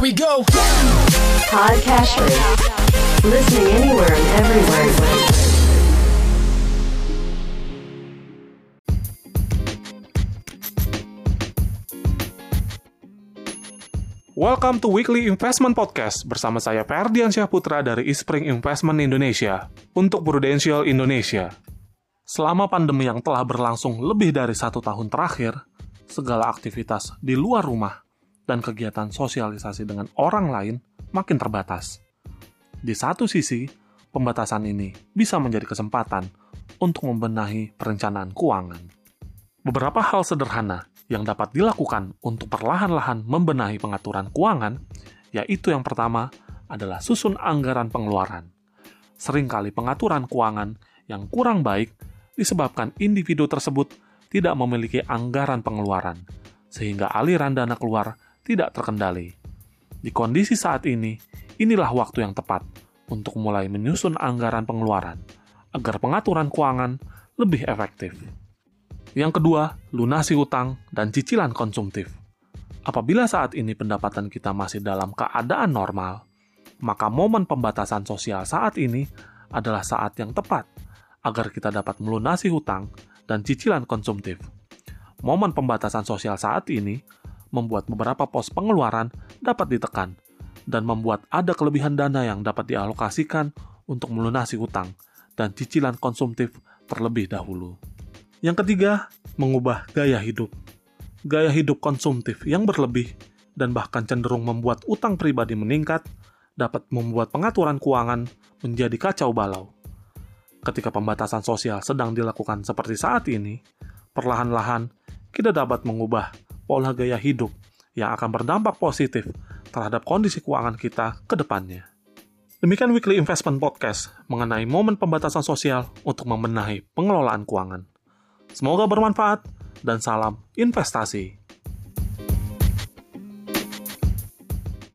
Here we go. Podcasters. Listening anywhere and everywhere. Welcome to Weekly Investment Podcast bersama saya Ferdian Syahputra dari Ispring Investment Indonesia untuk Prudential Indonesia. Selama pandemi yang telah berlangsung lebih dari satu tahun terakhir, segala aktivitas di luar rumah dan kegiatan sosialisasi dengan orang lain makin terbatas. Di satu sisi, pembatasan ini bisa menjadi kesempatan untuk membenahi perencanaan keuangan. Beberapa hal sederhana yang dapat dilakukan untuk perlahan-lahan membenahi pengaturan keuangan, yaitu yang pertama adalah susun anggaran pengeluaran. Seringkali pengaturan keuangan yang kurang baik disebabkan individu tersebut tidak memiliki anggaran pengeluaran, sehingga aliran dana keluar tidak terkendali. Di kondisi saat ini, inilah waktu yang tepat untuk mulai menyusun anggaran pengeluaran agar pengaturan keuangan lebih efektif. Yang kedua, lunasi hutang dan cicilan konsumtif. Apabila saat ini pendapatan kita masih dalam keadaan normal, maka momen pembatasan sosial saat ini adalah saat yang tepat agar kita dapat melunasi hutang dan cicilan konsumtif. Momen pembatasan sosial saat ini membuat beberapa pos pengeluaran dapat ditekan dan membuat ada kelebihan dana yang dapat dialokasikan untuk melunasi hutang dan cicilan konsumtif terlebih dahulu. Yang ketiga, mengubah gaya hidup. Gaya hidup konsumtif yang berlebih dan bahkan cenderung membuat utang pribadi meningkat dapat membuat pengaturan keuangan menjadi kacau balau. Ketika pembatasan sosial sedang dilakukan seperti saat ini, perlahan-lahan kita dapat mengubah pola gaya hidup yang akan berdampak positif terhadap kondisi keuangan kita ke depannya. Demikian Weekly Investment Podcast mengenai momen pembatasan sosial untuk membenahi pengelolaan keuangan. Semoga bermanfaat dan salam investasi.